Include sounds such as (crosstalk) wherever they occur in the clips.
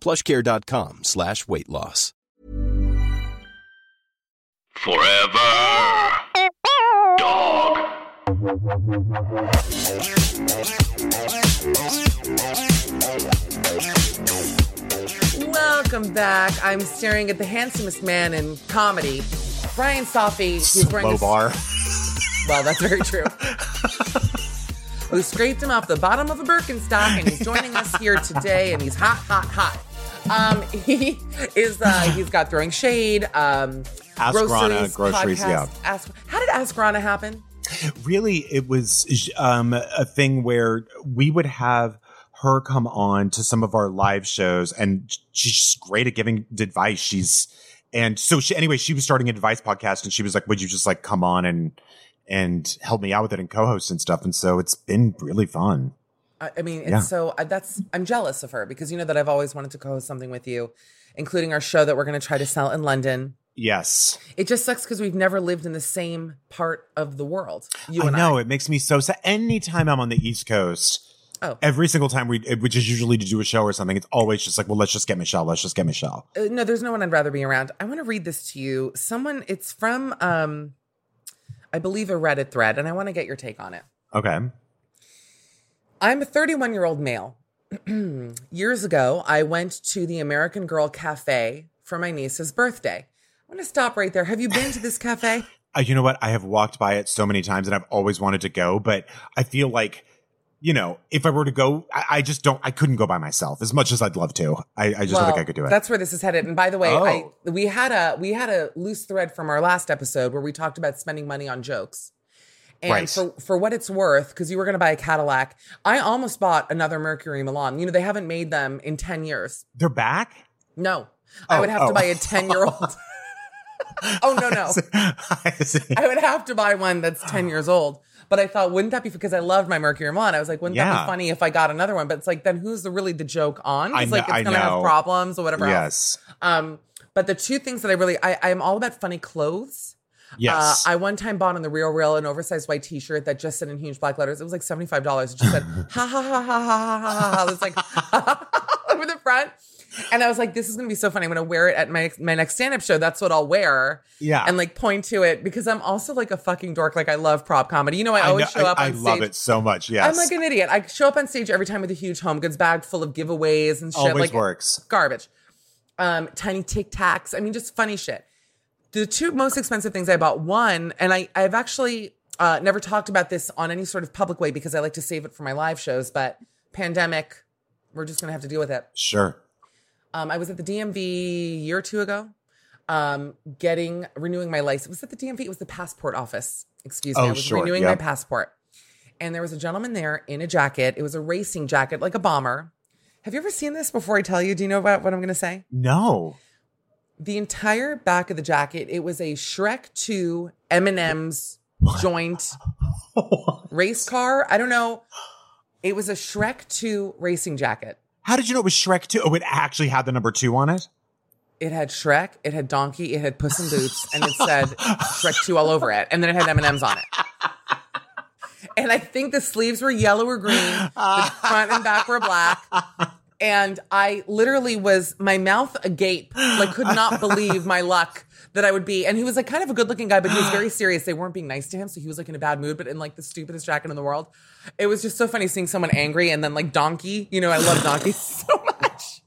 plushcare.com slash weight loss. Forever. Dog. Welcome back. I'm staring at the handsomest man in comedy, Brian Safi. He's wearing Low a- bar. Well, that's very true. Who scraped him off the bottom of a Birkenstock, and he's joining us here today, and he's hot, hot, hot. Um, (laughs) he is. Uh, he's got throwing shade. Um, Ask Rana, groceries, podcast. yeah. Ask, how did Ask Rana happen? Really, it was um, a thing where we would have her come on to some of our live shows, and she's great at giving advice. She's and so she anyway. She was starting an advice podcast, and she was like, "Would you just like come on and and help me out with it and co-host and stuff?" And so it's been really fun. I, I mean, it's Yeah. so uh, that's I'm jealous of her because you know that I've always wanted to co-host something with you, including our show that we're going to try to sell in London. Yes, It just sucks because we've never lived in the same part of the world. You I and know I. it makes me so sad. Anytime I'm on the East Coast. Oh. Every single time we, which is usually to do a show or something, it's always just like, well, let's just get Michelle. Let's just get Michelle. Uh, no, there's no one I'd rather be around. I want to read this to you. Someone, it's from, um, I believe, a Reddit thread, and I want to get your take on it. Okay. I'm a 31 year old male. (clears throat) Years ago, I went to the American Girl Cafe for my niece's birthday. I want to stop right there. Have you been to this cafe? (laughs) Uh, you know what? I have walked by it so many times and I've always wanted to go, but I feel like, you know, if I were to go, I, I just don't, I couldn't go by myself as much as I'd love to. I, I just don't think I could do it. That's where this is headed. And by the way, Oh. I we had a we had a loose thread from our last episode where we talked about spending money on jokes. And Right. for for what it's worth, because you were going to buy a Cadillac, I almost bought another Mercury Milan. You know, they haven't made them in ten years. They're back? No, I Oh, would have to oh. buy a 10 year old. (laughs) oh, no, no. (laughs) I. I would have to buy one that's 10 (sighs) years old. But I thought, wouldn't that be because I loved my Mercury Milan? I was like, wouldn't that be funny if I got another one? But it's like, then who's the really the joke on? I It's like know- I it's gonna have problems or whatever else. yes. Um, but the two things that I really, I, I'm all about funny clothes. Uh, yes. Uh, I one time bought on the Real Real an oversized white t shirt that just said in huge black letters, it was like $75. It just said, (laughs) ha ha ha ha ha ha ha. It was like (laughs) over the front. And I was like, this is going to be so funny. I'm going to wear it at my, my next stand up show. That's what I'll wear. Yeah. And like point to it because I'm also like a fucking dork. Like I love prop comedy. You know, I always I know, show up I, I love it so much. Yes. I'm like an idiot. I show up on stage every time with a huge home goods bag full of giveaways and shit. Always like, works. Garbage. Um, tiny tic tacs. I mean, just funny shit. The two most expensive things I bought, one, and I, I've actually uh, never talked about this on any sort of public way because I like to save it for my live shows, but pandemic, we're just going to have to deal with it. Sure. Um, I was at the DMV a year or two ago, um, getting, renewing my license. Was it the DMV? It was the passport office. Excuse me. Oh, I was sure, renewing yep. my passport. And there was a gentleman there in a jacket. It was a racing jacket, like a bomber. Have you ever seen this before I tell you? Do you know about what I'm going to say? No. The entire back of the jacket it was a shrek 2 m&m's joint (laughs) race car. I don't know. It was a shrek 2 racing jacket. How did you know it was Shrek 2? Oh, it actually had the number two on it? it had shrek it had donkey it had puss in boots and it (laughs) said shrek 2 all over it. And then it had m&m's on it. And i think the sleeves were yellow or green the front and back were black and I literally was my mouth agape, like could not (laughs) believe my luck that I would be. And he was like kind of a good looking guy, but he was very (gasps) serious. They weren't being nice to him, so he was like in a bad mood, but in like the stupidest jacket in the world. It was just so funny seeing someone angry and then like Donkey. You know, I love Donkey (laughs) so much.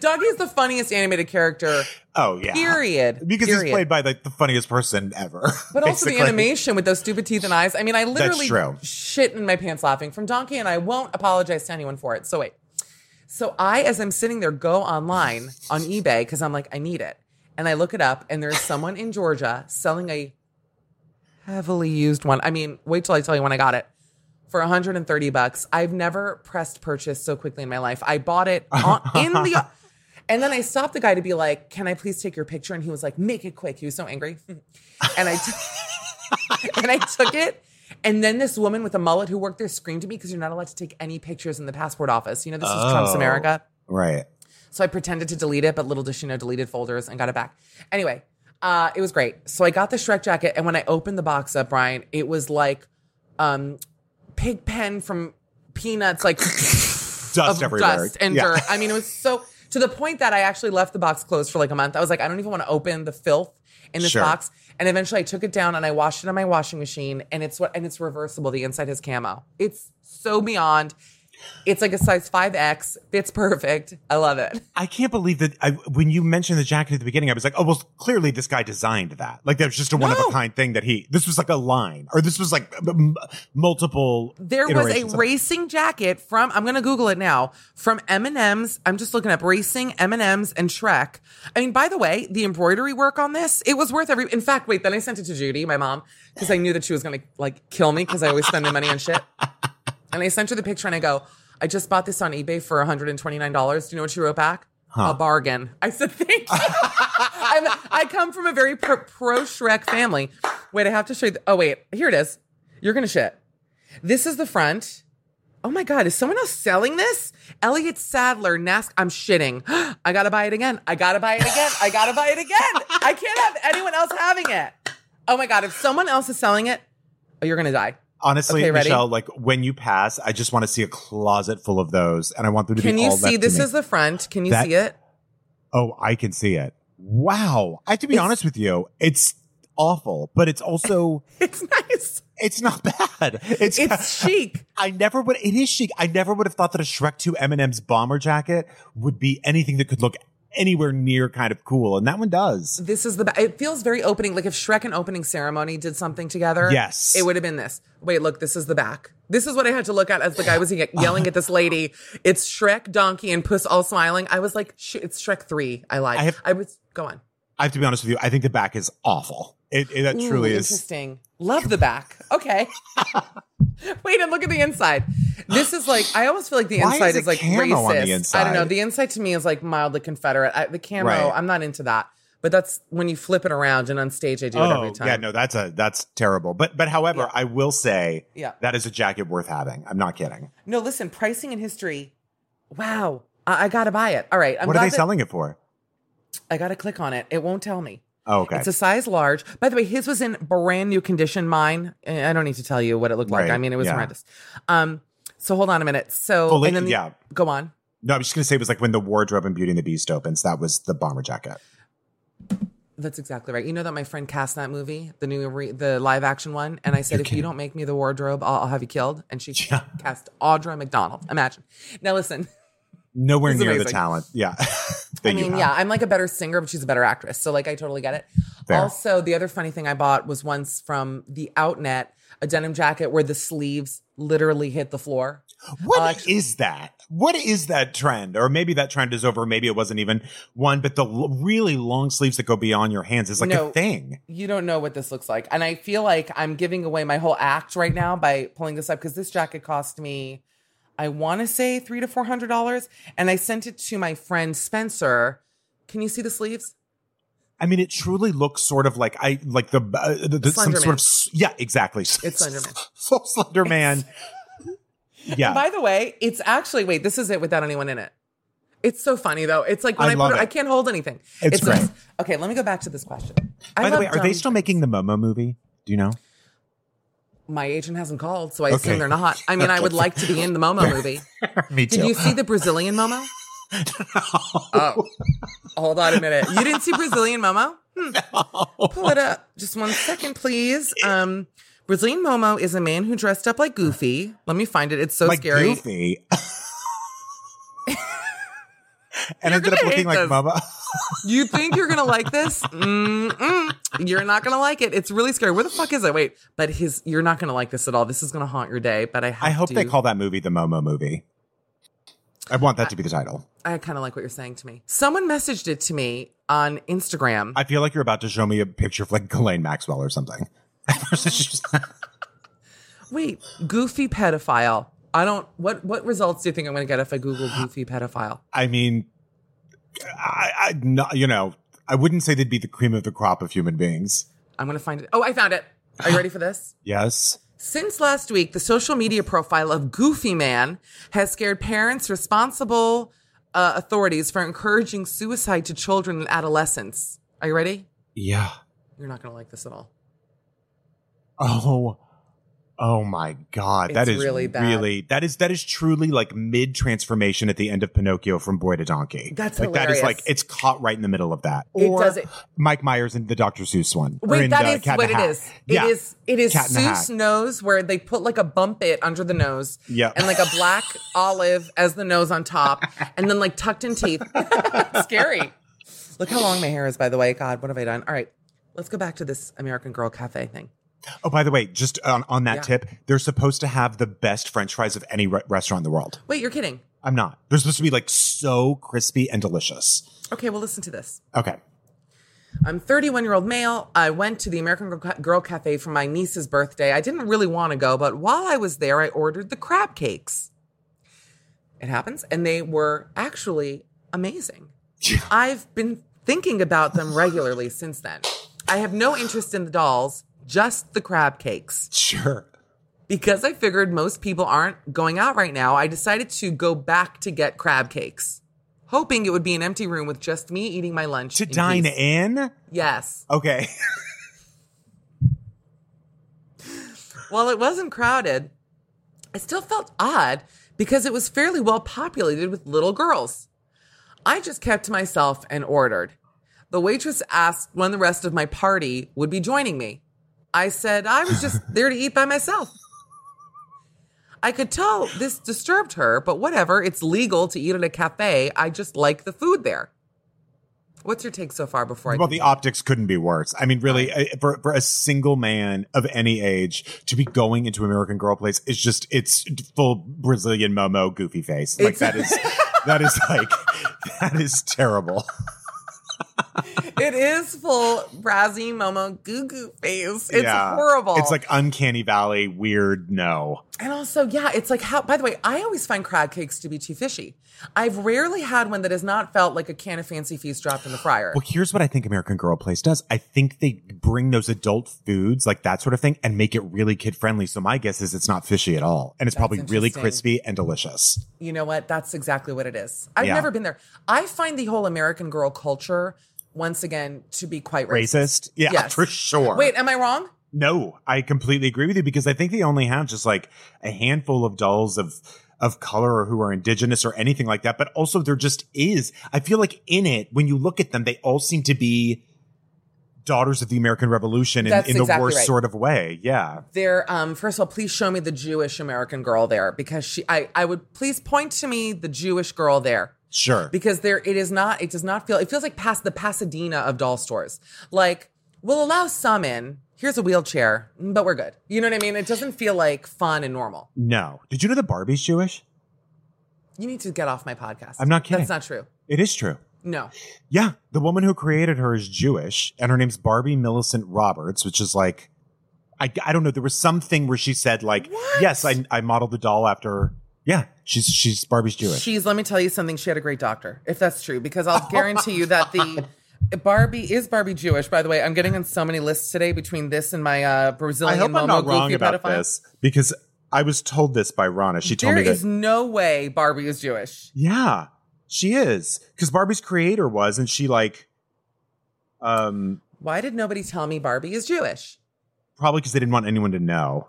Donkey is the funniest animated character, Oh, yeah. period. Because period. he's played by like the funniest person ever. But also the animation with those stupid teeth and eyes. I mean, I literally shit in my pants laughing from Donkey, and I won't apologize to anyone for it. So wait. So I, as I'm sitting there, go online on eBay because I'm like, I need it. And I look it up, and there's someone in Georgia selling a heavily used one. I mean, wait till I tell you when I got it. For 130 bucks. I've never pressed purchase so quickly in my life. I bought it on, in the (laughs) and then I stopped the guy to be like, "Can I please take your picture?" And he was like, "Make it quick." He was so angry, (laughs) and I t- (laughs) and I took it. And then this woman with a mullet who worked there screamed at me because you're not allowed to take any pictures in the passport office. You know, this is Trump's Oh. America. Right. So I pretended to delete it, but little did she know, deleted folders and got it back. Anyway, uh, it was great. So I got the Shrek jacket, and when I opened the box up, Brian, it was like um, pig pen from Peanuts, like (laughs) Dust everywhere. dust and Yeah. dirt. I mean, it was so to the point that I actually left the box closed for like a month. I was like, I don't even want to open the filth in this Sure. box. And eventually, I took it down and I washed it on my washing machine, and it's what and it's reversible. The inside has camo. It's so beyond. It's like a size five X. Fits perfect. I love it. I can't believe that I, when you mentioned the jacket at the beginning, I was like, oh, well, clearly this guy designed that. Like that was just a one of a kind thing that he, this was like a line or this was like m- multiple. There was a of- racing jacket from I'm gonna Google it now from M and M's. I'm just looking up racing M and Shrek. I mean, by the way, the embroidery work on this it was worth every. In fact, wait, then I sent it to Judy, my mom, because I knew that she was gonna like kill me because I always spend my money on shit. (laughs) And I sent her the picture and I go, I just bought this on eBay for $129. Do you know what she wrote back? A bargain. I said, thank you. (laughs) I'm, I come from a very pro, pro Shrek family. Wait, I have to show you. The, oh, wait, here it is. You're going to shit. This is the front. Oh my God, is someone else selling this? Elliot Sadler, NASCAR. I'm shitting. (gasps) I gotta buy it again. I gotta buy it again. I gotta buy it again. I can't have anyone else having it. Oh my God, if someone else is selling it, oh, you're gonna die. Honestly, Okay? Michelle, like when you pass, I just want to see a closet full of those and I want them to Can be you all see? This is the front. Can you That- see it? Oh, I can see it. Wow. I have to be It's- honest with you. It's awful, but it's also, (laughs) It's nice. it's not bad. It's, It's (laughs) chic. I never would. It is chic. I never would have thought that a Shrek 2 M&M's bomber jacket would be anything that could look anywhere near kind of cool, and that one does. This is the. It feels very opening. Like if Shrek and Opening Ceremony did something together. Yes. it would have been this. Wait, look. This is the back. This is what I had to look at as the guy was yelling at this lady. (sighs) It's Shrek, Donkey, and Puss all smiling. I was like, Sh- it's Shrek three. I lied. I I, was. Go on. I have to be honest with you. I think the back is awful. It, it that Ooh, truly is. interesting. Love the back. Okay. (laughs) Wait and look at the inside. This is like I almost feel like the inside is is, like racist. I don't know. The inside to me is like mildly Confederate. I, the camo, Right. I'm not into that. But that's when you flip it around and on stage I do it every oh, time. Oh, yeah, no, that's a that's terrible. But but however, I will say Yeah. that is a jacket worth having. I'm not kidding. No, listen, pricing and history. Wow. I, I gotta buy it. All right. I'm what are they that- selling it for? I gotta click on it. It won't tell me. Oh, okay. It's a size large. By the way, his was in brand new condition. Mine, I don't need to tell you what it looked like. Right, I mean, it was yeah. horrendous. Um, so hold on a minute. So, Oh, and then the- yeah. go on. no, I was just gonna say it was like when the wardrobe and Beauty and the Beast opens. That was the bomber jacket. That's exactly right. You know that my friend cast that movie, the new re- the live action one, and I said, if you don't make me the wardrobe, I'll, I'll have you killed. And she (laughs) Yeah. cast Audra McDonald. Imagine. Now listen, Nowhere It's near the talent. Yeah. (laughs) I mean, yeah, I'm like a better singer, but she's a better actress. So like, I totally get it. Fair. Also, the other funny thing I bought was once from the Outnet, a denim jacket where the sleeves literally hit the floor. What uh, I'll is that? What is that trend? Or maybe that trend is over. Maybe it wasn't even one, but the l- really long sleeves that go beyond your hands is like No. a thing. You don't know what this looks like. And I feel like I'm giving away my whole act right now by pulling this up because this jacket cost me, I want to say three to four hundred dollars. And I sent it to my friend Spencer. Can you see the sleeves? I mean, it truly looks sort of like I like the, uh, the, the some sort of yeah, exactly. It's Slender (laughs) Man. so Slender Man. (laughs) Yeah, By the way, it's actually wait, this is it without anyone in it. It's so funny though. It's like when I I, put it, it. I can't hold anything. It's this. great. Okay, let me go back to this question. I By the way, are they still things. making the Momo movie? Do you know? My agent hasn't called, so I Okay. assume they're not. I mean, I would like to be in the Momo (laughs) movie. (laughs) Me too. Did you see the Brazilian Momo? (laughs) Oh, hold on a minute. You didn't see Brazilian Momo? Hmm. Pull it up. Just one second, please. Um, Brazilian Momo is a man who dressed up like Goofy. Let me find it. It's so like scary. Goofy. And You're ended up looking like this. (laughs) You think you're gonna like this? Mm-mm. You're not gonna like it. It's really scary. Where the fuck is it? Wait, but his you're not gonna like this at all. This is gonna haunt your day. But I have I hope to, they call that movie the Momo movie. I want that to be the title. I kind of like what you're saying to me. Someone messaged it to me on Instagram. I feel like you're about to show me a picture of like Ghislaine Maxwell or something. (laughs) (laughs) Wait, goofy pedophile. I don't. What what results do you think I'm gonna get if I Google goofy pedophile? I mean, I, I not, you know, I wouldn't say they'd be the cream of the crop of human beings. I'm gonna find it. Oh, I found it. Are you ready for this? (laughs) Yes. Since last week, the social media profile of Goofy Man has scared parents, responsible uh, authorities for encouraging suicide to children and adolescents. Are you ready? Yeah. You're not going to like this at all. Oh. Oh my God. that It's is really bad. really that is that is truly like mid transformation at the end of Pinocchio from boy to donkey. That's like that is like it's caught right in the middle of that. It Or does it- Mike Myers in the Dr. Seuss one. Wait, in that uh, the is what it is. Yeah. It is. It is Cat Seuss nose where they put like a bump it under the nose. Yeah. And like a black (laughs) olive as the nose on top, and then like tucked in teeth. (laughs) Scary. Look how long my hair is, by the way. God, what have I done? All right, let's go back to this American Girl Cafe thing. Oh, by the way, just on, on that Yeah. tip, they're supposed to have the best French fries of any re- restaurant in the world. Wait, you're kidding? I'm not. They're supposed to be like so crispy and delicious. Okay, well, listen to this. Okay. I'm 31 year old male. I went to the American Girl Girl Cafe for my niece's birthday. I didn't really want to go, but while I was there, I ordered the crab cakes. It happens, and they were actually amazing. I've been thinking about them regularly since then. I have no interest in the dolls, just the crab cakes. Sure. Because I figured most people aren't going out right now, I decided to go back to get crab cakes, hoping it would be an empty room with just me eating my lunch. To in dine peace. in? Yes. Okay. (laughs) While it wasn't crowded, I still felt odd because it was fairly well populated with little girls. I just kept to myself and ordered. The waitress asked when the rest of my party would be joining me. I said I was just there to eat by myself. I could tell this disturbed her, but whatever. It's legal to eat at a cafe. I just like the food there. What's your take so far before I Well, the optics couldn't be worse. I mean, really, uh, for, for a single man of any age to be going into American Girl Place is just, it's full Brazilian Momo goofy face. Like It's- that is, that is like, (laughs) that is terrible. It is full Brazzy Momo goo goo face. It's Yeah. horrible. It's like uncanny valley, weird. No, And also, yeah, it's like how, by the way, I always find crab cakes to be too fishy. I've rarely had one that has not felt like a can of fancy feast dropped in the fryer. Well, here's what I think American Girl Place does. I think they bring those adult foods, like that sort of thing, and make it really kid friendly. So my guess is it's not fishy at all, and it's probably really crispy and delicious. You know what? That's exactly what it is. I've Yeah. never been there. I find the whole American girl culture, once again, to be quite racist. Racist, yeah, (laughs) Yes. for sure. Wait, am I wrong? No, I completely agree with you because I think they only have just like a handful of dolls of of color or who are indigenous or anything like that. But also there just is. I feel like in it, when you look at them, they all seem to be daughters of the American Revolution in, in the exactly worst right. sort of way. Yeah. There, um, first of all, please show me the Jewish American girl there because she, I, I would please point to me the Jewish girl there. Sure. because there it is not it does not feel it feels like past the pasadena of doll stores like we'll allow some in here's a wheelchair but we're good you know what i mean it doesn't feel like fun and normal no. Did you know that Barbie's Jewish? you need to get off my podcast I'm not kidding. that's not true It is true. no Yeah. The woman who created her is Jewish and her name's Barbie Millicent Roberts, which is like, I, I don't know. There was something where she said like, What? yes, I, I modeled the doll after, yeah, she's, she's Barbie's Jewish. she's let me tell you something she had a great doctor if that's true because i'll (laughs) guarantee you that the Barbie is Barbie Jewish, by the way. I'm getting on so many lists today between this and my uh, I hope Momo I'm not wrong about pedophile. this because I was told this by Rana. She told There me that. is no way Barbie is Jewish. yeah, she is because Barbie's creator was, and she like, um, Why did nobody tell me Barbie is Jewish? probably because they didn't want anyone to know.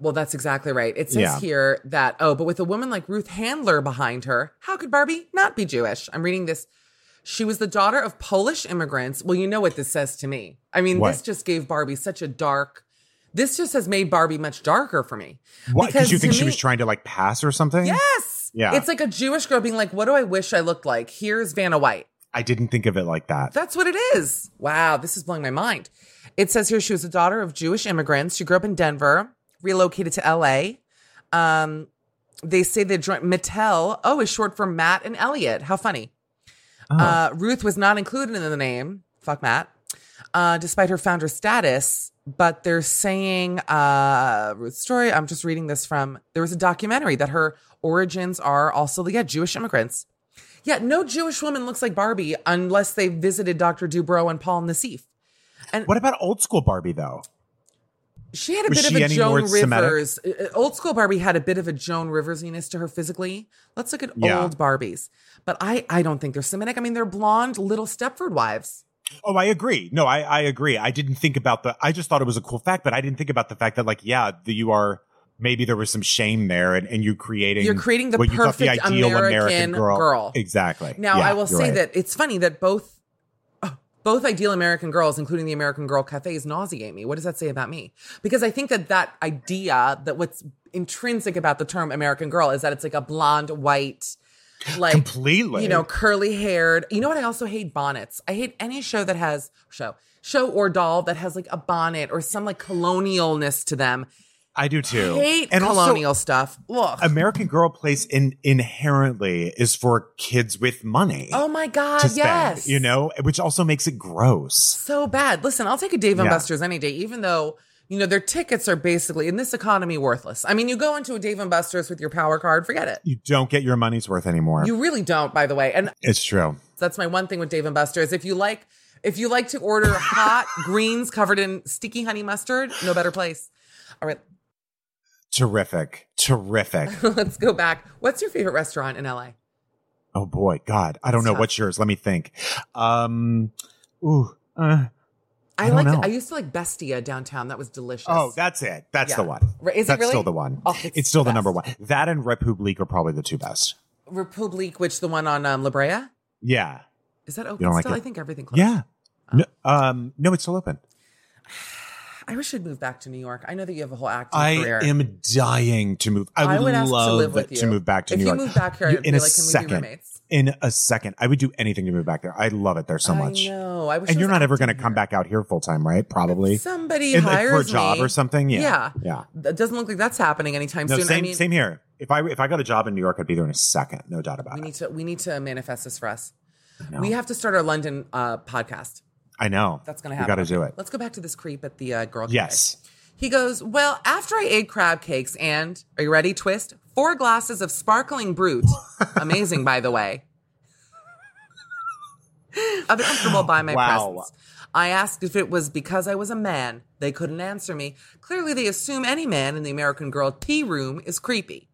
Well, that's exactly right. It says Yeah. here that, oh, but with a woman like Ruth Handler behind her, how could Barbie not be Jewish? I'm reading this. She was the daughter of Polish immigrants. Well, you know what this says to me. I mean, What? this just gave Barbie such a dark, this just has made Barbie much darker for me. What? Because you think she me- was trying to like pass or something? Yes. Yeah. It's like a Jewish girl being like, what do I wish I looked like? Here's Vanna White. I didn't think of it like that. That's what it is. Wow, this is blowing my mind. It says here she was the daughter of Jewish immigrants. She grew up in Denver, relocated to LA. Um, they say they joined Mattel. Oh, is short for Matt and Elliot. How funny. Oh. Uh, Ruth was not included in the name. Fuck Matt. Uh, despite her founder status, but they're saying uh, Ruth's story. I'm just reading this from. There was a documentary that her origins are also yeah Jewish immigrants. Yeah, no Jewish woman looks like Barbie unless they visited Dr. Dubrow and Paul Nassif. And what about old school Barbie though? She had a Was bit of a Joan more Semitic? Rivers. uh, uh, Old school Barbie had a bit of a Joan Riversiness to her physically. Let's look at Yeah. old Barbies. But I, I don't think they're Semitic. I mean, they're blonde little Stepford wives. Oh, I agree. No, I, I agree. I didn't think about the. I just thought it was a cool fact, but I didn't think about the fact that, like, yeah, the, you are maybe there was some shame there, and, and you creating You're creating the what you the perfect ideal American, American girl. girl. Exactly. Now, Yeah, I will say right. that it's funny that both oh, both ideal American girls, including the American Girl cafes, nauseate me. What does that say about me? Because I think that that idea that what's intrinsic about the term American Girl is that it's like a blonde, white, like completely. you know, curly haired. You know what? I also hate bonnets. I hate any show that has show show or doll that has like a bonnet or some like colonialness to them. I do too. Hate and colonial Also, stuff. Ugh. American Girl Place in inherently is for kids with money. oh my god! spend, yes, you know, which also makes it gross. so bad. Listen, I'll take a Dave and Yeah. Buster's any day, even though you know their tickets are basically in this economy worthless. I mean, you go into a Dave and Buster's with your power card, forget it. You don't get your money's worth anymore. You really don't, by the way. And it's true. that's my one thing with Dave and Buster's. If you like, if you like to order hot (laughs) greens covered in sticky honey mustard, no better place. All right, Terrific. Terrific. (laughs) let's go back. What's your favorite restaurant in LA? oh boy, God. I don't know. tough. What's yours? Let me think. Um ooh. Uh, I, don't like. know. I used to like Bestia downtown. That was delicious. oh, that's it. That's Yeah. the one. Right, is it that's really? still the one. Oh, it's, it's still the the number one. That and Republique are probably the two best. Republique, which the one on um, La Brea Yeah. is that open don't like still? I think everything closed. Yeah. No, um, no, it's still open. I wish I'd move back to New York. I know that you have a whole acting I career. am dying to move. I would, I would ask to love live with to move back to If New York. If you York. moved back here, You- I'd in be a like, can we be second. In a second, I would do anything to move back there. I love it there so much. I wish. And you're not ever going to come back out here full time, right? Probably. Somebody In, like, hires for a job me. or something. Yeah. Yeah. Yeah. That doesn't look like that's happening anytime No, soon. same I mean, same here. If I if I got a job in New York, I'd be there in a second. No doubt about we it. need to we need to manifest this for us. We have to start our London uh, podcast. I know. That's going to happen. We got to do it. Let's go back to this creep at the uh, girl. cafe. He goes, Well, after I ate crab cakes and, are you ready? Twist, four glasses of sparkling brute. (laughs) Amazing, by the way. Uncomfortable by my Wow. presence. I asked if it was because I was a man. They couldn't answer me. Clearly, they assume any man in the American Girl tea room is creepy.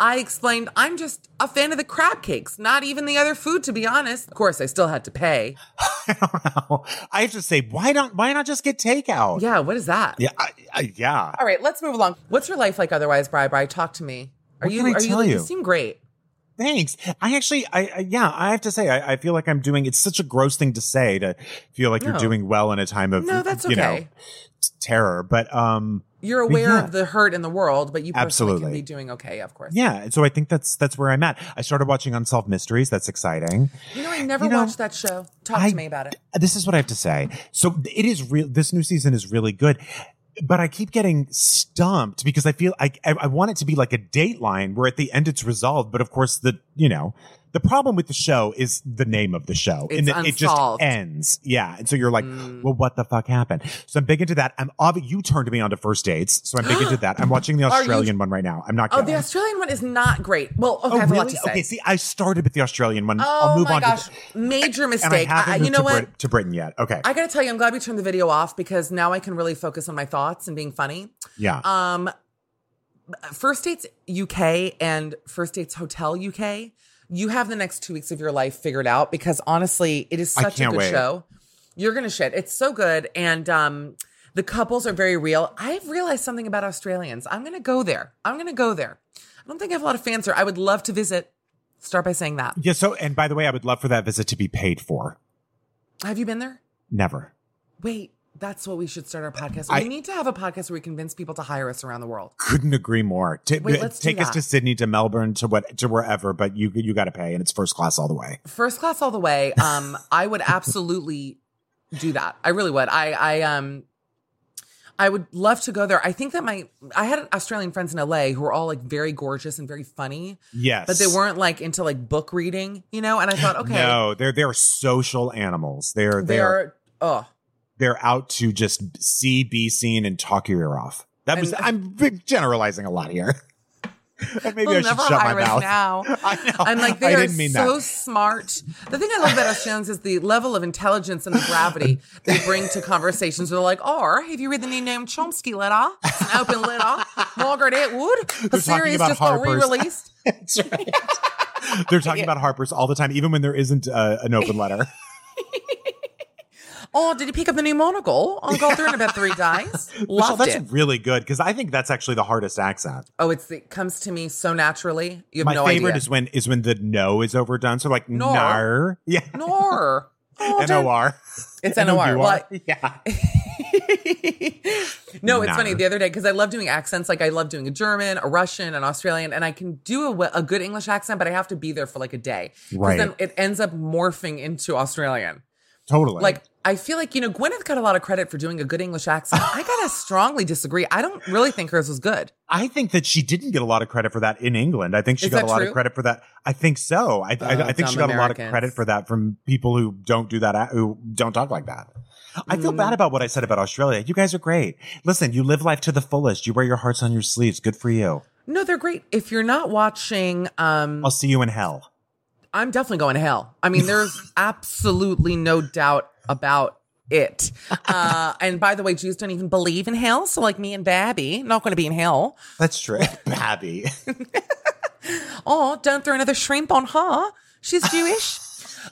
I explained, I'm just a fan of the crab cakes, not even the other food, to be honest. Of course, I still had to pay. I don't know. I have to say, why don't why not just get takeout? Yeah, what is that? Yeah. I, I, yeah. All right, let's move along. What's your life like otherwise, Bri Bri? Talk to me. Are What you can I are you, tell like, you? seem great. Thanks. I actually, I, I yeah, I have to say, I, I feel like I'm doing. It's such a gross thing to say to feel like No. you're doing well in a time of No, that's you know okay. t- terror. But um, You're aware yeah. of the hurt in the world, but you personally Absolutely. can be doing okay, of course. yeah. And so I think that's that's where I'm at. I started watching Unsolved Mysteries. That's exciting. You know, I never You know, watched that show. Talk I- to me about it. This is what I have to say. So it is real. This new season is really good. But I keep getting stumped because I feel I, I I want it to be like a Dateline where at the end it's resolved. But of course, the you know the problem with the show is the name of the show, It's and it just ends. Yeah, and so you're like, Mm. well, what the fuck happened? So I'm big into that. I'm obvi- you turned me on to first dates, so I'm big into that. I'm (gasps) watching the Australian one right now. I'm not. Oh, kidding. the Australian one is not great. Well, okay, Oh, I have a lot to say. Okay, see, I started with the Australian one. oh I'll move my on gosh, to major and I mistake. haven't I- moved you know to, what? Brit- to Britain yet. Okay, I got to tell you, I'm glad we turned the video off because now I can really focus on my thoughts and being funny. yeah. Um, First Dates UK and First Dates Hotel UK, you have the next two weeks of your life figured out because honestly, it is such a good wait. show. You're gonna shit. It's so good, and um, the couples are very real. I've realized something about Australians. I'm gonna go there. I'm gonna go there. I don't think I have a lot of fans there. I would love to visit. Start by saying that. Yeah. So, and by the way, I would love for that visit to be paid for. Have you been there? Never. Wait, that's what we should start our podcast. I- we need to have a podcast where we convince people to hire us around the world. Couldn't agree more. Ta- Wait, let's do take us to Sydney, to Melbourne, to what, to wherever, but you you got to pay, and it's first class all the way. first class all the way um i would (laughs) absolutely do that i really would i i um i would love to go there i think that my i had australian friends in la who were all like very gorgeous and very funny Yes, but they weren't like into like book reading you know and i thought (laughs) okay No, they're they're social animals. They're they're they're oh they're out to just see, be seen, and talk your ear off. That was And- I'm big- generalizing a lot here. (laughs) Maybe They'll I should shut my mouth. now. (laughs) I know. I'm like, they are so that. smart. The thing I love about Australians is the level of intelligence and the gravity they bring to conversations. They're like, or have you read the new Noam Chomsky letter? It's an open letter. Margaret Atwood. The series just got re-released. (laughs) That's right. They're talking about Harper's all the time, even when there isn't uh, an open letter. Oh, did you pick up the new monocle? I'll go through in about three (laughs) days. Michelle, Loved that's it. really good because I think that's actually the hardest accent. Oh, it's it comes to me so naturally. You have My no favorite idea. is when is when the no is overdone. So like Nor. nar, yeah, Nor. (laughs) Oh, N O R. It's N-O-R. What? (laughs) Yeah. no, it's Nah. funny. The other day, because I love doing accents. Like I love doing a German, a Russian, an Australian, and I can do a good English accent, but I have to be there for like a day. Right. Then it ends up morphing into Australian. Totally. Like I feel like you know Gwyneth got a lot of credit for doing a good English accent. I gotta (sighs) strongly disagree. I don't really think hers was good. I think that she didn't get a lot of credit for that in England. I think she Is got a lot true? of credit for that. I think so. I, I, Oh, I think she got a lot of credit for that from people who don't do that, who don't talk like that. I feel Mm. bad about what I said about Australia. You guys are great. Listen, you live life to the fullest. You wear your hearts on your sleeves. Good for you. No, they're great. If you're not watching, um, I'll see you in hell. I'm definitely going to hell. I mean, there's (laughs) absolutely no doubt about it. (laughs) Uh, and by the way, Jews don't even believe in hell. So, like me and Babby, not going to be in hell. That's true. (laughs) Babby. Oh, don't throw another shrimp on her. She's Jewish.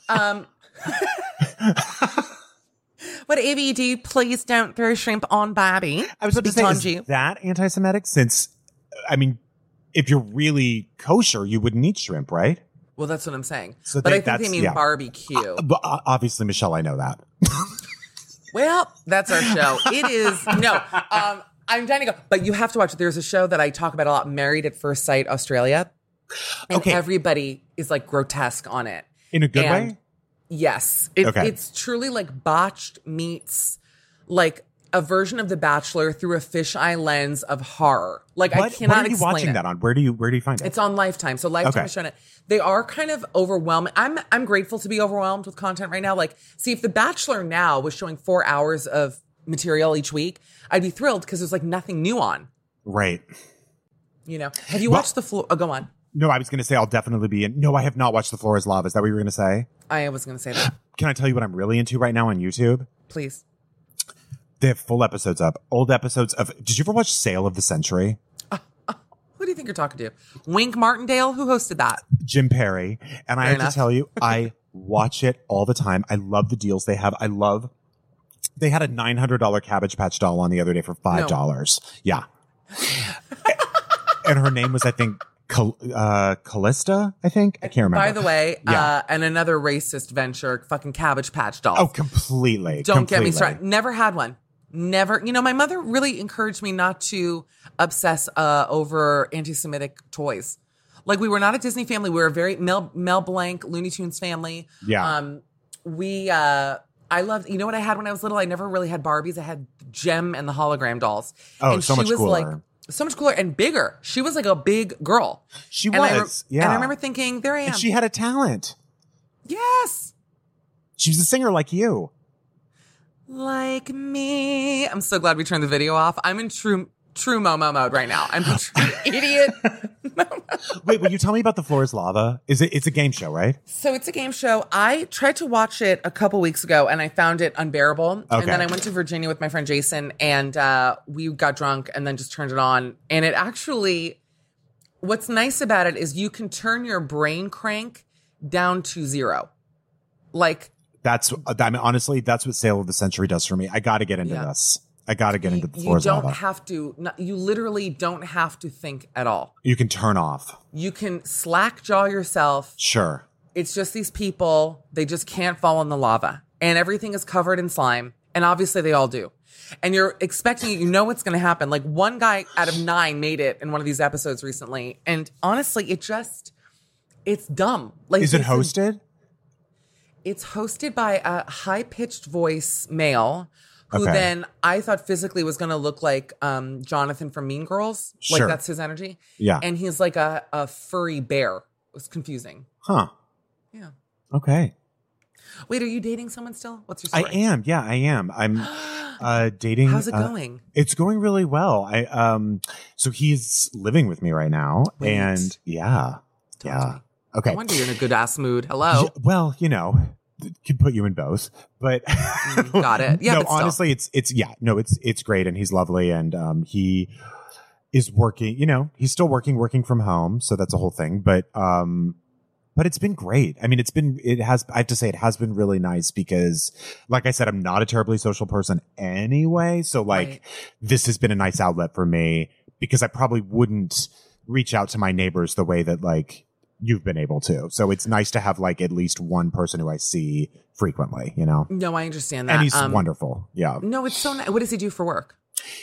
um, whatever you do, please don't throw shrimp on Babby. I was about to say, is that anti-Semitic? Since, I mean, if you're really kosher, you wouldn't eat shrimp, right? Well, that's what I'm saying. So but they- I think they mean yeah. barbecue. But uh, obviously, Michelle, I know that. (laughs) Well, that's our show. It is no. Um, I'm trying to go, but you have to watch. There's a show that I talk about a lot, Married at First Sight, Australia, and Okay. everybody is like grotesque on it. In a good And- way? Yes, it, Okay. it's truly like botched meets like a version of The Bachelor through a fisheye lens of horror. Like I what, cannot what are you explain watching it. that on? Where do you where do you find it? It's on Lifetime. So Lifetime Okay. has shown it. They are kind of overwhelming. I'm I'm grateful to be overwhelmed with content right now. Like, see, if The Bachelor now was showing four hours of material each week, I'd be thrilled because there's like nothing new on. right. You know, have you Well- watched the floor? Oh, go on. No, I was going to say I'll definitely be in. No, I have not watched The Floor is Lava. Is that what you were going to say? I was going to say that. (gasps) Can I tell you what I'm really into right now on YouTube? Please. They have full episodes up, old episodes of. Did you ever watch Sale of the Century? Who do you think you're talking to? Wink Martindale, who hosted that? Jim Perry. And I have enough. to tell you, I (laughs) watch it all the time. I love the deals they have. I love. They had a nine hundred dollar Cabbage Patch doll on the other day for five dollars. Yeah, and her name was I think Cal- uh, Callista. I think I can't remember. By the way, Yeah. uh, and another racist venture, fucking Cabbage Patch doll. oh, completely. Don't get me completely. started. Never had one. Never. You know, my mother really encouraged me not to obsess uh, over anti-Semitic toys. Like we were not a Disney family. We were a very Mel Mel Blanc Looney Tunes family. Yeah. Um, we. Uh, I loved. You know what I had when I was little? I never really had Barbies. I had Jem and the hologram dolls. Oh, and so she much was like cooler. so much cooler and bigger. She was like a big girl. She And I re- was. yeah. And I remember thinking, there I am. And she had a talent. yes. She was a singer like you. Like me. I'm so glad we turned the video off. I'm in true true Momo mode right now. I'm a true (laughs) idiot. Wait, will you tell me about the floor is lava? Is it? It's a game show, right? So it's a game show. I tried to watch it a couple weeks ago and I found it unbearable. Okay. And then I went to Virginia with my friend Jason and uh, we got drunk and then just turned it on. And it actually, what's nice about it is you can turn your brain crank down to zero. Like That's. Uh, I mean, honestly, that's what Sale of the Century does for me. I got to get into Yeah. this. I got to get into the you don't have to, you literally don't have to think at all. you can turn off. You can slack jaw yourself Sure. It's just these people, they just can't fall in the lava. And everything is covered in slime. And obviously they all do. And you're expecting it, you know what's gonna happen. Like one guy out of nine made it in one of these episodes recently. And honestly, it just it's dumb. Like Is it hosted? It's hosted by a high pitched voice male who Okay. then I thought physically was gonna look like um Jonathan from Mean Girls. Sure. Like that's his energy. Yeah. And he's like a, a furry bear. It was confusing. Huh. Yeah. Okay. Wait, are you dating someone still? What's your story? I am. Yeah, I am. I'm (gasps) uh dating. How's it uh, going? It's going really well. I um. So he's living with me right now, Wait. and yeah, to yeah. Okay. No wonder you're in a good ass mood. Hello. Well, you know, could put you in both, but (laughs) Mm, got it. Yeah, no, honestly, it's it's yeah, no, it's it's great, and he's lovely, and um, he is working. You know, he's still working, working from home, so that's a whole thing. But um, but it's been great. I mean, it's been it has. I have to say, it has been really nice because, like I said, I'm not a terribly social person anyway. So like, Right. this has been a nice outlet for me because I probably wouldn't reach out to my neighbors the way that like you've been able to. So it's nice to have like at least one person who I see frequently, you know? No, I understand that. And he's Um, wonderful. Yeah. No, it's so nice. What does he do for work?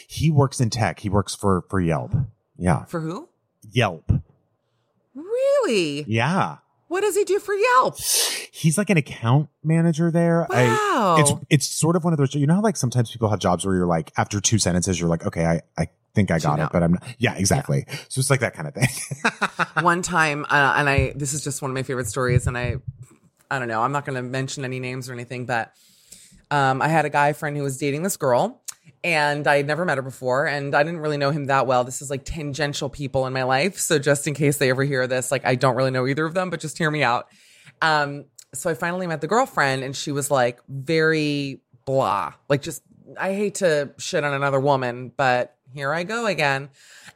He works in tech. He works for for Yelp. Yeah. For who? Yelp. Really? Yeah. What does he do for Yelp? He's like an account manager there. I, Wow. it's it's sort of one of those you know how like sometimes people have jobs where you're like after two sentences you're like okay I I think I got it but I'm not. yeah exactly so it's like that kind of thing (laughs) One time, uh, and I this is just one of my favorite stories, and I I don't know, I'm not going to mention any names or anything, but um, I had a guy friend who was dating this girl, and I had never met her before, and I didn't really know him that well. This is like tangential people in my life, so just in case they ever hear this, like I don't really know either of them, but just hear me out. Um, so I finally met the girlfriend, and she was like very blah, like just I hate to shit on another woman, but here I go again.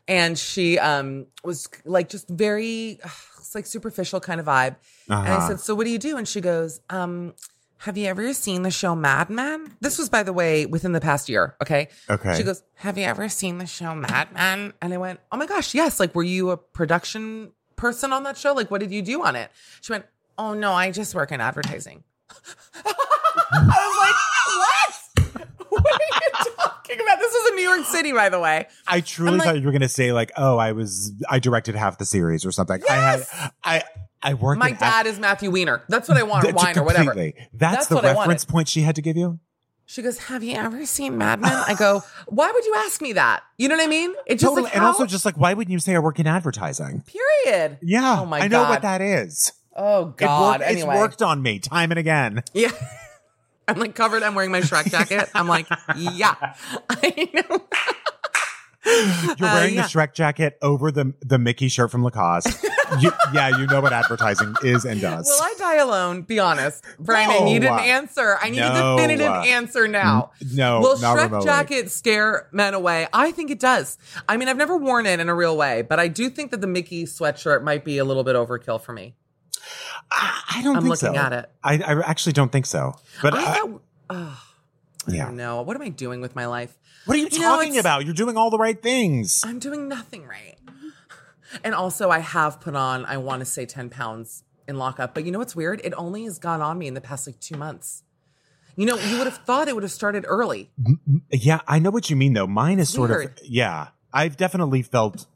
And she um was like just very it's like superficial kind of vibe. And I Uh-huh. said, "So what do you do?" And she goes, um have you ever seen the show Mad Men? This was, by the way, within the past year. Okay. Okay. She goes, Have you ever seen the show Mad Men? And I went, Oh my gosh, yes. Like, were you a production person on that show? Like, what did you do on it? She went, Oh no, I just work in advertising. (laughs) I was like, What? (laughs) What are you talking about? This was in New York City, by the way. I truly like- thought you were going to say like, oh, I was, I directed half the series or something. I Yes! had, I, I worked. My dad is Matthew Weiner. That's what I want, or Th- wine or whatever. That's, That's the what I reference point she had to give you. She goes, Have you ever seen Mad Men? I go, Why would you ask me that? You know what I mean? It's just Totally. like, and how- also, just like, why wouldn't you say I work in advertising? period. Yeah. Oh my god. I know God. what that is. Oh It God. worked, anyway. It's worked on me time and again. Yeah. I'm like covered. I'm wearing my Shrek jacket. I'm like, yeah. (laughs) I know. (laughs) You're Uh, wearing yeah. the Shrek jacket over the the Mickey shirt from Lacoste. you, yeah, you know what advertising is and does. Will I die alone? Be honest. You No. didn't answer. I need a definitive answer now. no, Will not Shrek remotely. jacket scare men away? I think it does. I mean, I've never worn it in a real way, but I do think that the Mickey sweatshirt might be a little bit overkill for me. I, I don't I'm think looking so. at it. I, I actually don't think so. But I I- thought, oh, yeah. don't know. What am I doing with my life? What are you You talking it's- about? You're doing all the right things. I'm doing nothing right. And also, I have put on, I want to say 10 pounds in lockup. But you know what's weird? It only has gone on me in the past like two months. You know, you would have thought it would have started early. Yeah, I know what you mean though. Mine is sort Weird. of yeah. I've definitely felt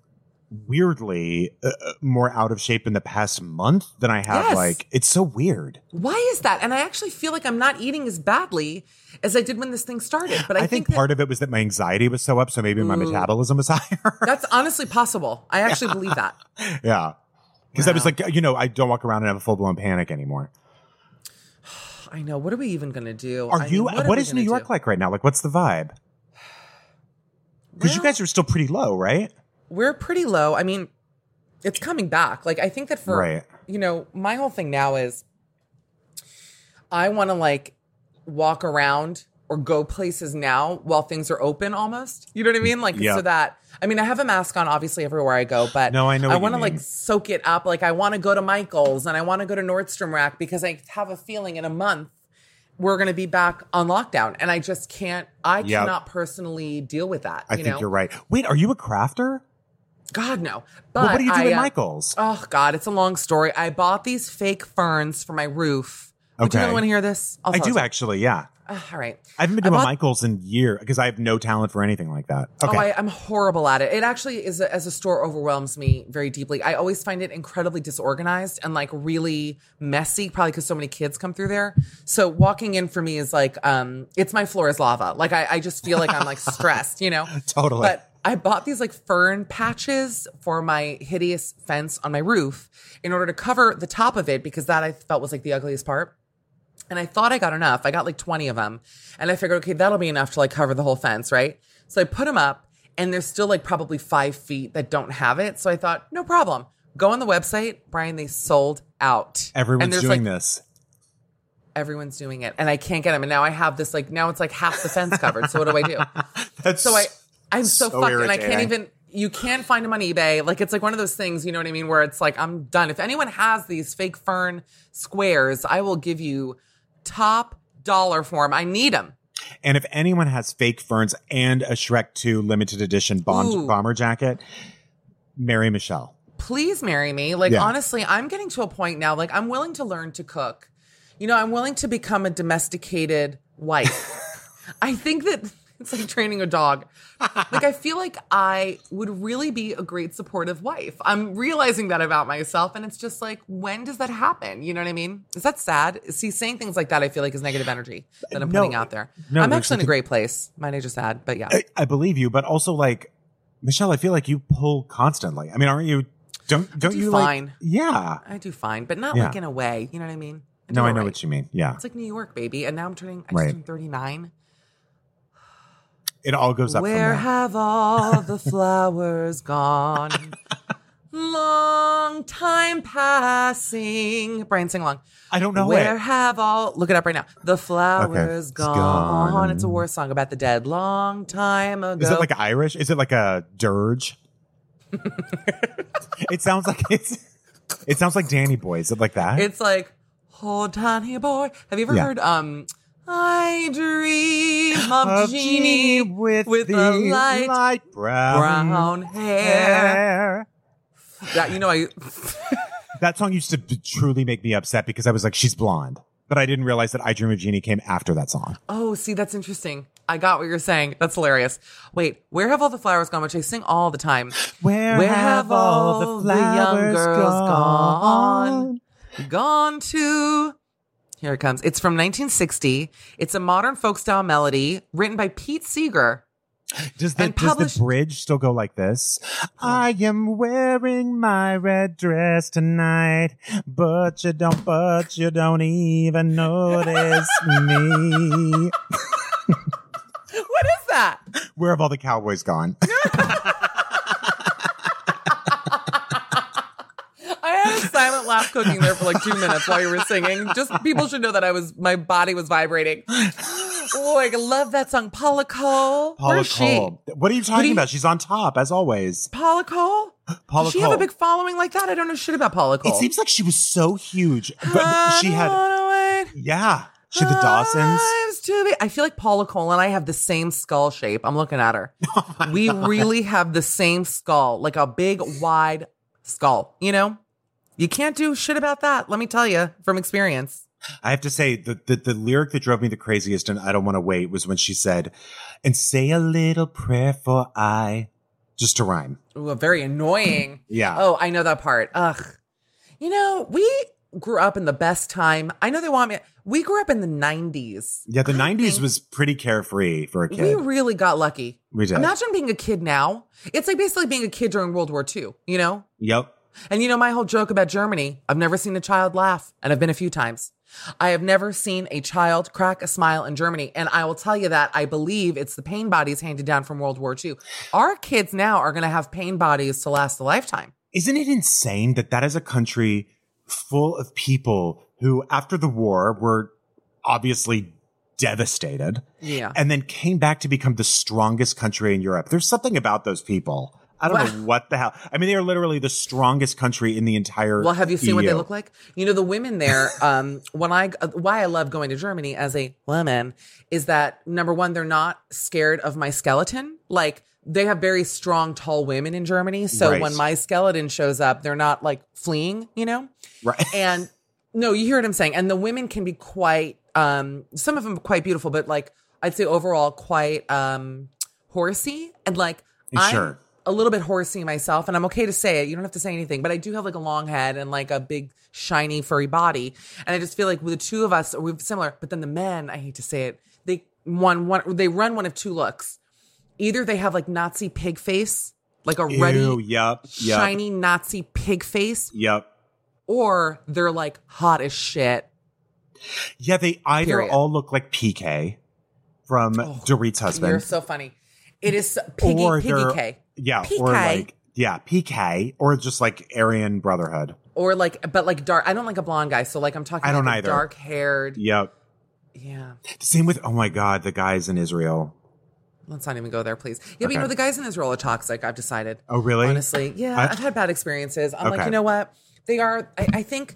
weirdly uh, uh, more out of shape in the past month than I have Yes. like it's so weird. Why is that? And I actually feel like I'm not eating as badly as I did when this thing started. But I, I, think, that part of it was that my anxiety was so up, so maybe my metabolism was (laughs) higher. that's honestly possible. I actually believe that. (laughs) yeah. Because I was like, you know, I don't walk around and have a full blown panic anymore. (sighs) I know. What are we even going to do? Are I you? mean, what are is New York do? like right now? Like, what's the vibe? Because you guys are still pretty low, right? We're pretty low. I mean, it's coming back. Like I think that for Right. you know, my whole thing now is I want to like walk around or go places now while things are open almost. You know what I mean? Like Yeah. so that I mean, I have a mask on obviously everywhere I go, but No, I know I want to like soak it up. Like I want to go to Michael's and I want to go to Nordstrom Rack because I have a feeling in a month we're going to be back on lockdown and I just can't I Yep. cannot personally deal with that, I you think know? you're right. Wait, are you a crafter? God no. But Well, what do you do I, at uh, Michael's? Oh God, it's a long story. I bought these fake ferns for my roof. Okay. Would you really want to hear this? I do actually, yeah. Ah, all right. I haven't been to a Michael's in years because I have no talent for anything like that. Okay. Oh, I, I'm horrible at it. It actually is a, as a store overwhelms me very deeply. I always find it incredibly disorganized and like really messy, probably because so many kids come through there. So walking in for me is like, um, it's my floor is lava. Like I, I just feel like I'm like (laughs) stressed, you know. Totally. But I bought these like fern patches for my hideous fence on my roof in order to cover the top of it because that I felt was like the ugliest part. And I thought I got enough. I got like 20 of them. And I figured, okay, that'll be enough to like cover the whole fence, right? So I put them up and there's still like probably five feet that don't have it. So I thought, no problem. Go on the website, Brian, they sold out. Everyone's doing like, this. Everyone's doing it. And I can't get them. And now I have this like, now it's like half the fence covered. So what do I do? (laughs) That's So I, I'm so, So fucked, and I can't even. You can't find them on eBay. Like it's like one of those things, you know what I mean? Where it's like I'm done. If anyone has these fake fern squares, I will give you top dollar for them. I need them. And if anyone has fake ferns and a Shrek 2 limited edition Ooh. bomber jacket, marry Michelle. Please marry me. Like Yeah. honestly, I'm getting to a point now. Like I'm willing to learn to cook. You know, I'm willing to become a domesticated wife. (laughs) I think that (laughs) it's like training a dog. Like I feel like I would really be a great supportive wife. I'm realizing that about myself and it's just like when does that happen? You know what I mean? Is that sad? See saying things like that I feel like is negative energy that I'm No. putting out there. No, I'm actually in a great place. Mine is just sad, but yeah. I, I believe you, but also like Michelle, I feel like you pull constantly. I mean, aren't you? Don't don't do you fine. like? Yeah. I do fine, but not Yeah. like in a way. You know what I mean? do No, I know right. what you mean. Yeah. It's like New York, baby. And now I'm turning, I just Right. turned 39. It all goes up Where have all the (laughs) flowers gone? Long time passing. Brian, sing along. I don't know Where it. have all, look it up right now. The flowers it's gone. gone. It's a war song about the dead long time ago. Is it like Irish? Is it like a dirge? (laughs) it sounds like it's. It sounds like Danny Boy. Is it like that? It's like, oh, tiny boy. Have you ever Yeah. heard, um, I dream of, Of Jeannie with, with the the light brown, brown hair. hair. That, you know, I, (laughs) That song used to truly make me upset because I was like, she's blonde. But I didn't realize that I Dream of Jeannie came after that song. Oh, see, that's interesting. I got what you're saying. That's hilarious. Wait, where have all the flowers gone? Which I sing all the time. Where, have all the young girls gone? Gone to Here it comes. It's from 1960. It's a modern folk style melody written by Pete Seeger. Does the, And does the bridge still go like this? Oh. I am wearing my red dress tonight, but you don't, but you don't even notice (laughs) me. What is that? Where have all the cowboys gone? (laughs) I had a (laughs) silent laugh cooking there for like two minutes while you were singing. Just people should know that I was my body was vibrating. (gasps) Oh, I love that song. Paula Cole. Paula Cole. What are you talking you- about? She's on top as always. Paula Cole? (gasps) Paula Does she Cole. have a big following like that? I don't know shit about Paula Cole. it seems like she was so huge, but she had, yeah, she had the Dawsons. Lives to be- I feel like Paula Cole and I have the same skull shape. I'm looking at her. (laughs) Oh we really have the same skull, like a big, wide skull. You know, you can't do shit about that. Let me tell you from experience. I have to say the, the the lyric that drove me the craziest, and I don't want to wait, was when she said, "And say a little prayer for I," just to rhyme. Ooh, very annoying. Yeah. Oh, I know that part. Ugh. You know, we grew up in the best time. I know they want me. We grew up in the 90s. Yeah, the I '90s was pretty carefree for a kid. We really got lucky. We did. Imagine being a kid now. It's like basically being a kid during World War II, you know? yep. And you know, my whole joke about Germany, I've never seen a child laugh, and I've been a few times. I have never seen a child crack a smile in Germany. And I will tell you that I believe it's the pain bodies handed down from World War II. Our kids now are going to have pain bodies to last a lifetime. Isn't it insane that that is a country full of people who, after the war, were obviously devastated Yeah. and then came back to become the strongest country in Europe? There's something about those people. I don't know what the hell. I mean, they are literally the strongest country in the entire. Well, have you seen what they look like? You know, the women there. (laughs) Um, when I uh, why I love going to Germany as a woman is that number one, they're not scared of my skeleton. Like they have very strong, tall women in Germany. So Right. when my skeleton shows up, they're not like fleeing. You know, Right. (laughs) and no, you hear what I'm saying. And the women can be quite. Um, some of them quite beautiful, but like I'd say overall quite um horsey and like I'm Sure. A little bit horsey myself, and I'm okay to say it. You don't have to say anything, but I do have like a long head and like a big shiny furry body, and I just feel like with the two of us, we're similar. But then the men, I hate to say it, they one one they run one of two looks. Either they have like Nazi pig face, like a Ew, ruddy, yep. Yep. shiny Nazi pig face, Yep. or they're like hot as shit. Yeah, they either Period. all look like PK from oh, Dorit's husband. You're so funny. It is piggy or piggy K. Yeah, PK. or like yeah, PK, or just like Aryan Brotherhood. Or like, but like dark. I don't like a blonde guy, so like I'm talking. I don't like either. Dark haired. Yep. Yeah. Same with oh my god, the guys in Israel. Let's not even go there, please. Yeah, but you know the guys in Israel are toxic. I've decided. Oh really? Honestly, yeah, I- have had bad experiences. I'm like, you know what? They are. I, I think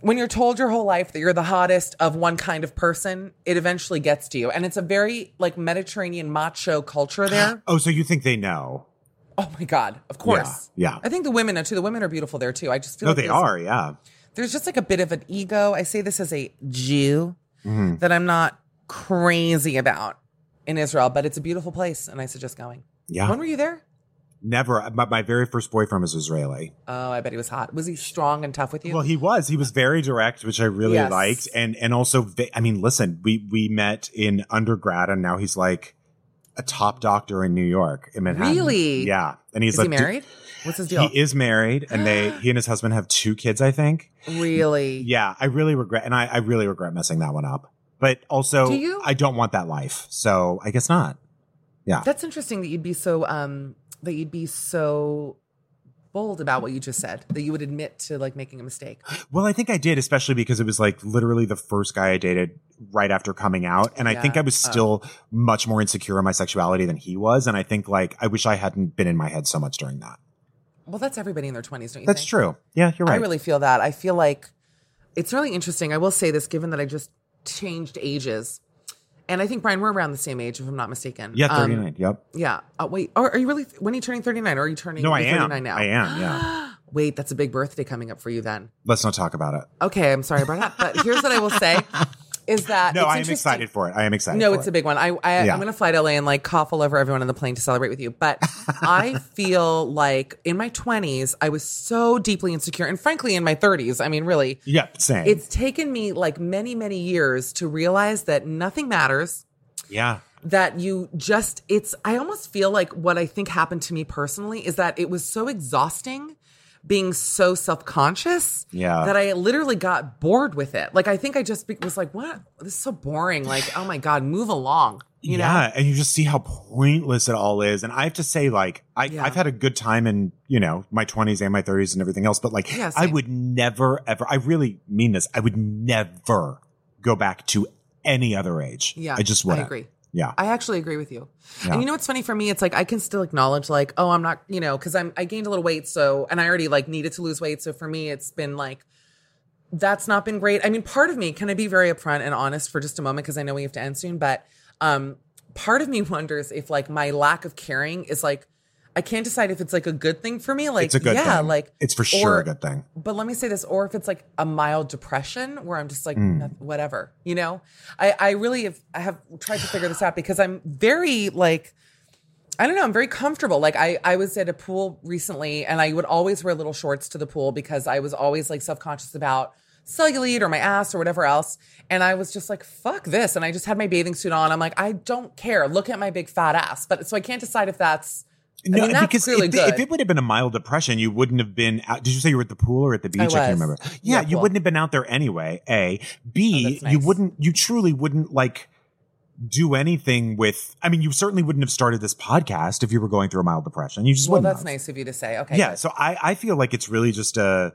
when you're told your whole life that you're the hottest of one kind of person, it eventually gets to you, and it's a very like Mediterranean macho culture there. (gasps) Oh, so you think they know? oh my god, of course. yeah. I think the women are too. The women are beautiful there too. I just feel No, like they are. Yeah. there's just like a bit of an ego. I say this as a Jew Mhm. that I'm not crazy about in Israel, but it's a beautiful place and I suggest going. Yeah. When were you there? Never. My, my very first boyfriend was Israeli. Oh, I bet he was hot. Was he strong and tough with you? Well, he was. He was very direct, which I really Yes. liked, and and also, I mean, listen, we we met in undergrad, and now he's like a top doctor in New York, in Manhattan. Really? Yeah, and he's Is like, he married? What's his deal? He is married, and they (gasps) he and his husband have two kids, I think. really? Yeah, I really regret, and I, I really regret messing that one up. But also, Do you? I don't want that life, so I guess not. Yeah, That's interesting that you'd be so um that you'd be so bold about what you just said. That you would admit to like making a mistake. (gasps) Well, I think I did, especially because it was like literally the first guy I dated right after coming out. And I think I was still much more insecure in my sexuality than he was. And I think like I wish I hadn't been in my head so much during that. Well, that's everybody in their twenties, don't you That's think? true. Yeah, you're right. I really feel that. I feel like it's really interesting. I will say this, given that I just changed ages, and I think Brian, we're around the same age, if I'm not mistaken. yeah, Um, 39. yep. yeah. Uh, wait, are, are you really? When are you turning 39? Or are you turning? No, I am. 39 now. I am. Yeah. (gasps) Wait, that's a big birthday coming up for you then. Let's not talk about it. Okay, I'm sorry about that, but here's what I will say. (laughs) is that no, I am excited for it. I am excited. No, it's it. a big one. I, I Yeah. I'm going to fly to LA and like cough all over everyone on the plane to celebrate with you. But (laughs) I feel like in my 20s, I was so deeply insecure, and frankly, in my 30s, I mean, really, Yeah, same. it's taken me like many, many years to realize that nothing matters. yeah. That you just, it's, I almost feel like what I think happened to me personally is that it was so exhausting being so self conscious Yeah. that I literally got bored with it. Like, I think I just be- was like, what? This is so boring. Like, oh my God, move along. You yeah, know? and you just see how pointless it all is. And I have to say, like, I, Yeah. I've had a good time in, you know, my 20s and my 30s and everything else, but like, Yeah, I would never, ever, I really mean this, I would never go back to any other age. Yeah. I just I wouldn't. agree. Yeah. I actually agree with you. Yeah. And you know what's funny for me? It's like I can still acknowledge like, oh, I'm not, you know, because I'm I gained a little weight, so and I already like needed to lose weight. So for me, it's been like that's not been great. I mean, part of me, can I be very upfront and honest for just a moment? Because I know we have to end soon, but um part of me (laughs) wonders if like my lack of caring is like I can't decide if it's like a good thing for me. Like it's a good yeah, thing. like it's for sure or- a good thing. but let me say this, or if it's like a mild depression where I'm just like Mm. Whatever, you know. I I really have I have tried to figure this out because I'm very like I don't know, I'm very comfortable. Like I I was at a pool recently and I would always wear little shorts to the pool because I was always like self-conscious about cellulite or my ass or whatever else. And I was just like, fuck this. And I just had my bathing suit on. I'm like, I don't care. Look at my big fat ass. But so I can't decide if that's I No, mean, because really if, if it would have been a mild depression, you wouldn't have been out. Did you say you were at the pool or at the beach? I, was. can't remember. (gasps) Yeah, Yeah, you wouldn't have been out there anyway. A. B. Oh, that's You wouldn't, you truly wouldn't like do anything with, I mean, you certainly wouldn't have started this podcast if you were going through a mild depression. You just well, wouldn't that's have. nice of you to say. Okay. Yeah. good. So I, I feel like it's really just a,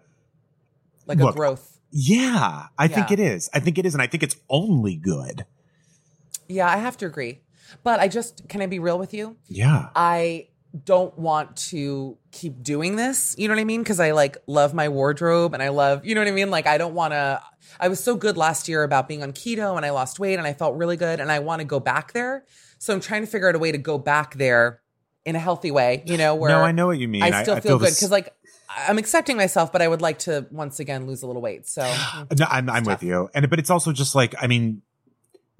like look, a growth. yeah, I think it is. I think it is. And I think it's only good. Yeah, I have to agree. But I just can I be real with you? Yeah. I don't want to keep doing this. You know what I mean? Because I like love my wardrobe and I love, you know what I mean? Like I don't want to. I was so good last year about being on keto and I lost weight and I felt really good and I want to go back there. So I'm trying to figure out a way to go back there in a healthy way. You know, where no, I know what you mean. I still feel, good this- because like I'm accepting myself, but I would like to once again lose a little weight. So (sighs) No, I'm, I'm with you. And but it's also just like I mean,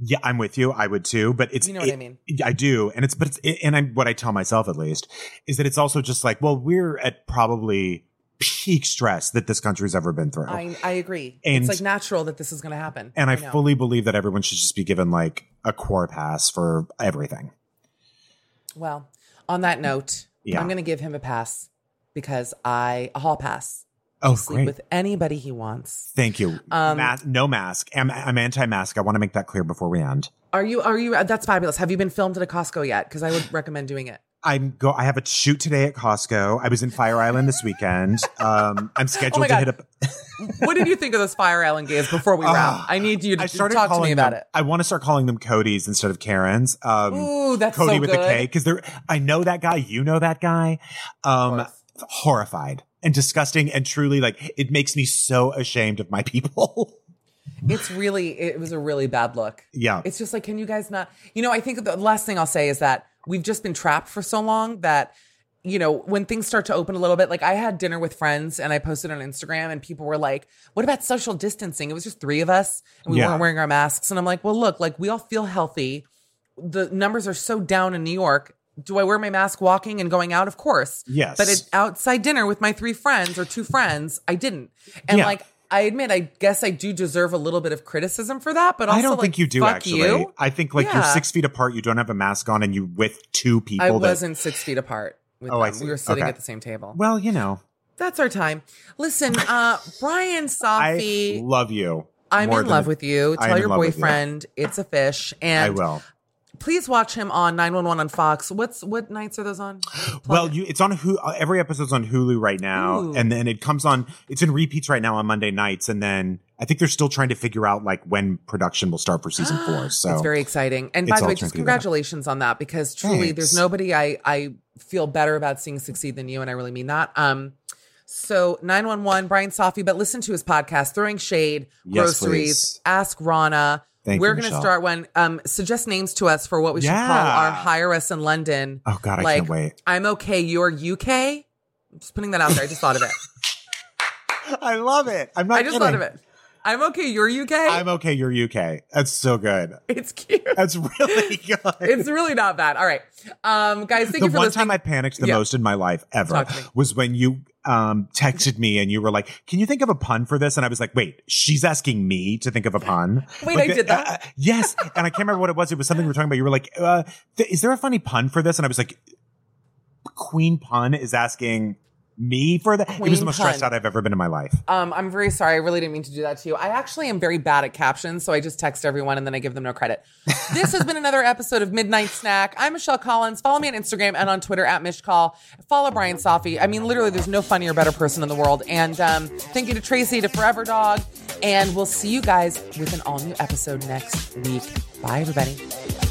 yeah, I'm with you. I would too. But it's You know what I mean. I do, and it's but it's it, and I what I tell myself at least is that it's also just like well, we're at probably peak stress that this country's ever been through. I I agree. And- it's like natural that this is going to happen. and I, know. fully believe that everyone should just be given like a core pass for everything. Well, on that note, Yeah. I'm going to give him a pass because I a hall pass. Oh, Sleep great. with anybody he wants. Thank you. Um, no mask. I'm, I'm anti-mask. I want to make that clear before we end. Are you? Are you? That's fabulous. Have you been filmed at a Costco yet? Because I would recommend doing it. I'm go. I have a shoot today at Costco. I was in Fire Island this weekend. Um, I'm (laughs) scheduled Oh to hit up. (laughs) What did you think of those Fire Island gays before we wrap? Ah, I need you to I started talk to me about them, it. I want to start calling them Cody's instead of Karen's. Um, Ooh, that's Cody so with good. a K because they're. I know that guy. You know that guy. Um, horrified and disgusting and truly like it makes me so ashamed of my people. (laughs) It's really. It was a really bad look. yeah. It's just like, can you guys not? You know, I think the last thing I'll say is that we've just been trapped for so long that, you know, when things start to open a little bit, like I had dinner with friends and I posted on Instagram and people were like, what about social distancing? It was just three of us and we Yeah. weren't wearing our masks. And I'm like, well, look, like we all feel healthy. The numbers are so down in New York. Do I wear my mask walking and going out? Of course. Yes. But at outside dinner with my three friends or two friends, I didn't. And Yeah. like, I admit, I guess I do deserve a little bit of criticism for that, but also I don't like, think you do actually. you. I think like you're six feet apart. You don't have a mask on, and you with two people. I that- wasn't six feet apart with Oh, I see. We were sitting Okay. at the same table. Well, you know, That's our time. Listen, uh, (laughs) Brian I love you. I'm in love with you. Tell your with you. boyfriend it's a fish, and I will. Please watch him on 911 on Fox. What's what nights are those on? Plug Well, you, it's on Hulu. uh, Every episode's on Hulu right now, Ooh. and then it comes on. It's in repeats right now on Monday nights, and then I think they're still trying to figure out like when production will start for season four. (gasps) So it's very exciting. And by the way, just to figure it out. congratulations on that because truly, Thanks. there's nobody I I feel better about seeing succeed than you, and I really mean that. Um, so 911, Brian Safi, but listen to his podcast, Throwing Shade, Yes, Groceries, please. Ask Rana. Thank We're going to Michelle. start one. Um, suggest names to us for what we should call our hire us in London. Oh, God, I like, can't wait. I'm okay. You're UK. I'm just putting that out there. I just thought of it. (laughs) I love it. I'm not. I just kidding. thought of it. I'm okay. You're UK. I'm okay. You're UK. That's so good. it's cute. That's really (laughs) good. It's really not bad. All right, um, guys. Thank the you for one listening. time I panicked the Yeah. most in my life ever Talk to me. was when you um texted me and you were like, "Can you think of a pun for this?" And I was like, "Wait, she's asking me to think of a pun." (laughs) Wait, Like I did that? uh, uh, yes, and I can't remember what it was. It was something we were talking about. You were like, uh, th- "Is there a funny pun for this?" And I was like, "Queen pun is asking." Me for that. It was the most stressed out I've ever been in my life. Um, I'm very sorry. I really didn't mean to do that to you. I actually am very bad at captions, so I just text everyone and then I give them no credit. (laughs) This has been another episode of Midnight Snack. I'm Michelle Collins. Follow me on Instagram and on Twitter at Michcoll. Follow Brian Safi. I mean, literally, there's no funnier, better person in the world. And um, thank you to Tracy, to Forever Dog. And we'll see you guys with an all new episode next week. Bye, everybody.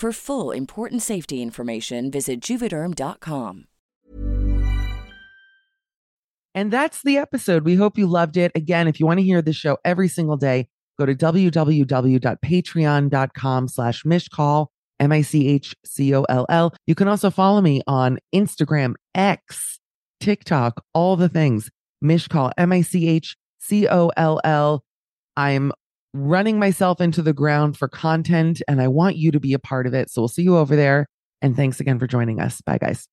For full important safety information, visit juvederm.com. And that's the episode. We hope you loved it. Again, if you want to hear this show every single day, go to www.patreon.com slash michcoll, M-I-C-H-C-O-L-L. You can also follow me on Instagram, X, TikTok, all the things. Michcoll, M-I-C-H-C-O-L-L. I'm running myself into the ground for content and I want you to be a part of it. So we'll see you over there. And thanks again for joining us. Bye, guys.